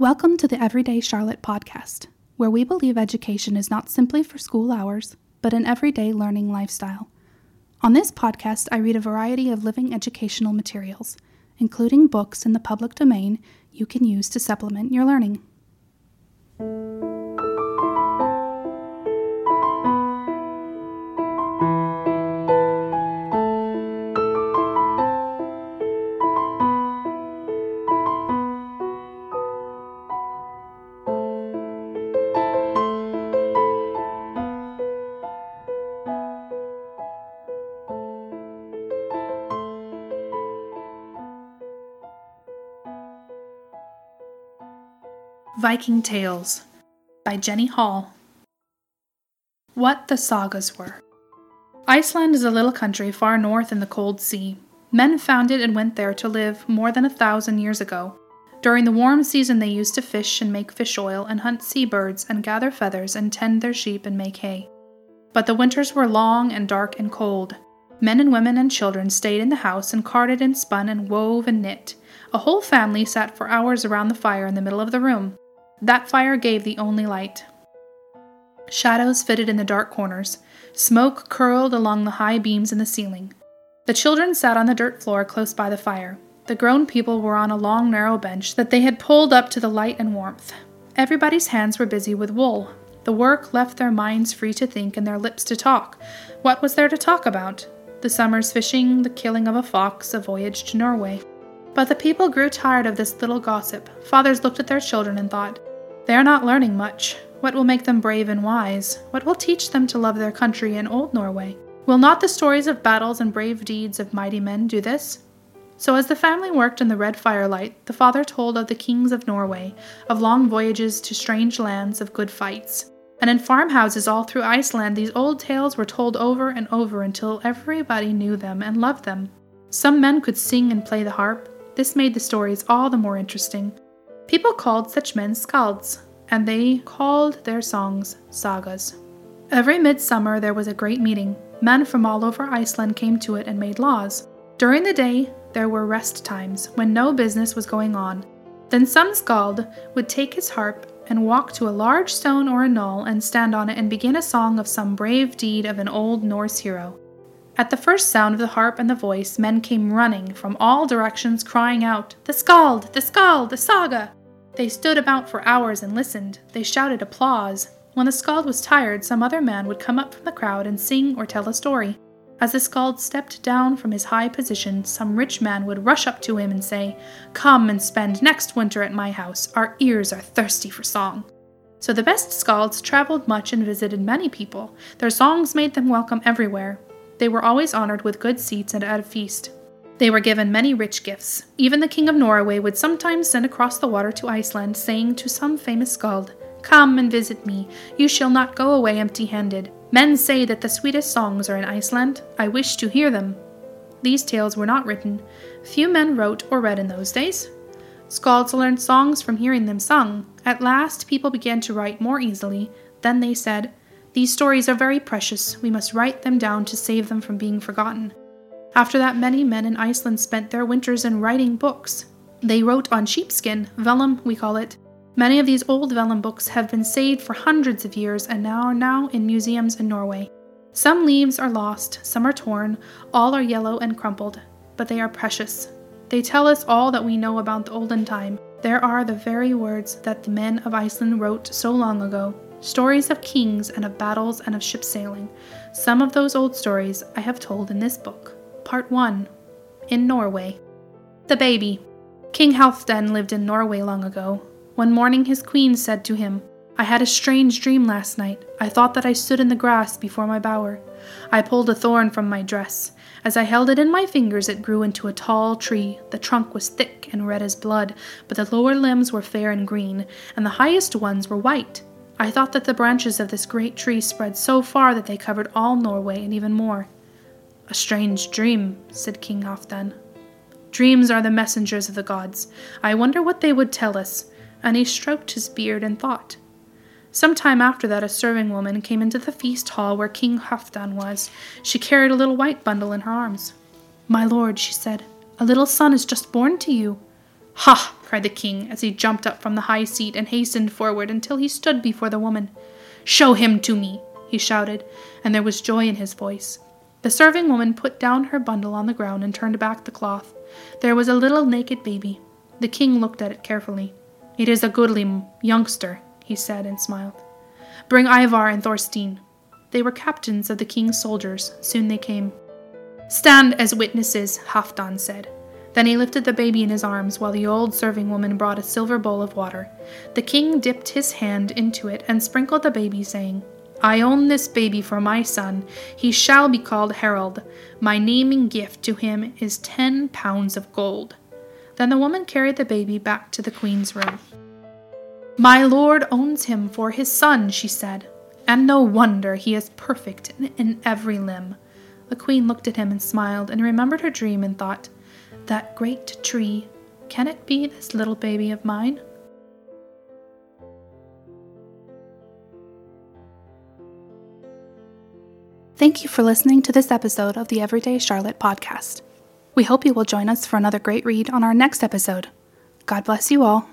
Welcome to the Everyday Charlotte podcast, where we believe education is not simply for school hours, but an everyday learning lifestyle. On this podcast, I read a variety of living educational materials, including books in the public domain you can use to supplement your learning. Viking Tales by Jennie Hall. What the Sagas Were. Iceland is a little country far north in the cold sea. Men found it and went there to live more than a thousand years ago. During the warm season, they used to fish and make fish oil and hunt seabirds and gather feathers and tend their sheep and make hay. But the winters were long and dark and cold. Men and women and children stayed in the house and carded and spun and wove and knit. A whole family sat for hours around the fire in the middle of the room. That fire gave the only light. Shadows fitted in the dark corners. Smoke curled along the high beams in the ceiling. The children sat on the dirt floor close by the fire. The grown people were on a long, narrow bench that they had pulled up to the light and warmth. Everybody's hands were busy with wool. The work left their minds free to think and their lips to talk. What was there to talk about? The summer's fishing, the killing of a fox, a voyage to Norway. But the people grew tired of this little gossip. Fathers looked at their children and thought, they are not learning much. What will make them brave and wise? What will teach them to love their country and old Norway? Will not the stories of battles and brave deeds of mighty men do this? So, as the family worked in the red firelight, the father told of the kings of Norway, of long voyages to strange lands, of good fights. And in farmhouses all through Iceland, these old tales were told over and over until everybody knew them and loved them. Some men could sing and play the harp. This made the stories all the more interesting. People called such men skalds, and they called their songs sagas. Every midsummer there was a great meeting. Men from all over Iceland came to it and made laws. During the day, there were rest times when no business was going on. Then some skald would take his harp and walk to a large stone or a knoll and stand on it and begin a song of some brave deed of an old Norse hero. At the first sound of the harp and the voice, men came running from all directions, crying out, The skald! The skald! The saga! They stood about for hours and listened. They shouted applause. When the skald was tired, some other man would come up from the crowd and sing or tell a story. As the skald stepped down from his high position, some rich man would rush up to him and say, Come and spend next winter at my house. Our ears are thirsty for song. So the best skalds traveled much and visited many people. Their songs made them welcome everywhere. They were always honored with good seats and at a feast. They were given many rich gifts. Even the king of Norway would sometimes send across the water to Iceland, saying to some famous skald, Come and visit me. You shall not go away empty handed. Men say that the sweetest songs are in Iceland. I wish to hear them. These tales were not written. Few men wrote or read in those days. Skalds learned songs from hearing them sung. At last, people began to write more easily. Then they said, These stories are very precious. We must write them down to save them from being forgotten. After that, many men in Iceland spent their winters in writing books. They wrote on sheepskin, vellum, we call it. Many of these old vellum books have been saved for hundreds of years and now are now in museums in Norway. Some leaves are lost, some are torn, all are yellow and crumpled, but they are precious. They tell us all that we know about the olden time. There are the very words that the men of Iceland wrote so long ago stories of kings and of battles and of ship sailing. Some of those old stories I have told in this book. Part 1 In Norway. The Baby. King Halfdan lived in Norway long ago. One morning his queen said to him, I had a strange dream last night. I thought that I stood in the grass before my bower. I pulled a thorn from my dress. As I held it in my fingers, it grew into a tall tree. The trunk was thick and red as blood, but the lower limbs were fair and green, and the highest ones were white. I thought that the branches of this great tree spread so far that they covered all Norway and even more. A strange dream, said King Halfdan. Dreams are the messengers of the gods. I wonder what they would tell us. And he stroked his beard and thought. Some time after that, a serving woman came into the feast hall where King Halfdan was. She carried a little white bundle in her arms. My lord, she said, a little son is just born to you. Ha! cried the king as he jumped up from the high seat and hastened forward until he stood before the woman. Show him to me, he shouted, and there was joy in his voice. The serving woman put down her bundle on the ground and turned back the cloth. There was a little naked baby. The king looked at it carefully. It is a goodly youngster, he said and smiled. Bring Ivar and Thorstein. They were captains of the king's soldiers. Soon they came. Stand as witnesses, Halfdan said. Then he lifted the baby in his arms while the old serving woman brought a silver bowl of water. The king dipped his hand into it and sprinkled the baby, saying, I own this baby for my son. He shall be called Harald. My naming gift to him is ten pounds of gold. Then the woman carried the baby back to the queen's room. My lord owns him for his son, she said, and no wonder he is perfect in, in every limb. The queen looked at him and smiled and remembered her dream and thought, that great tree, can it be this little baby of mine? Thank you for listening to this episode of the Everyday Charlotte podcast. We hope you will join us for another great read on our next episode. God bless you all.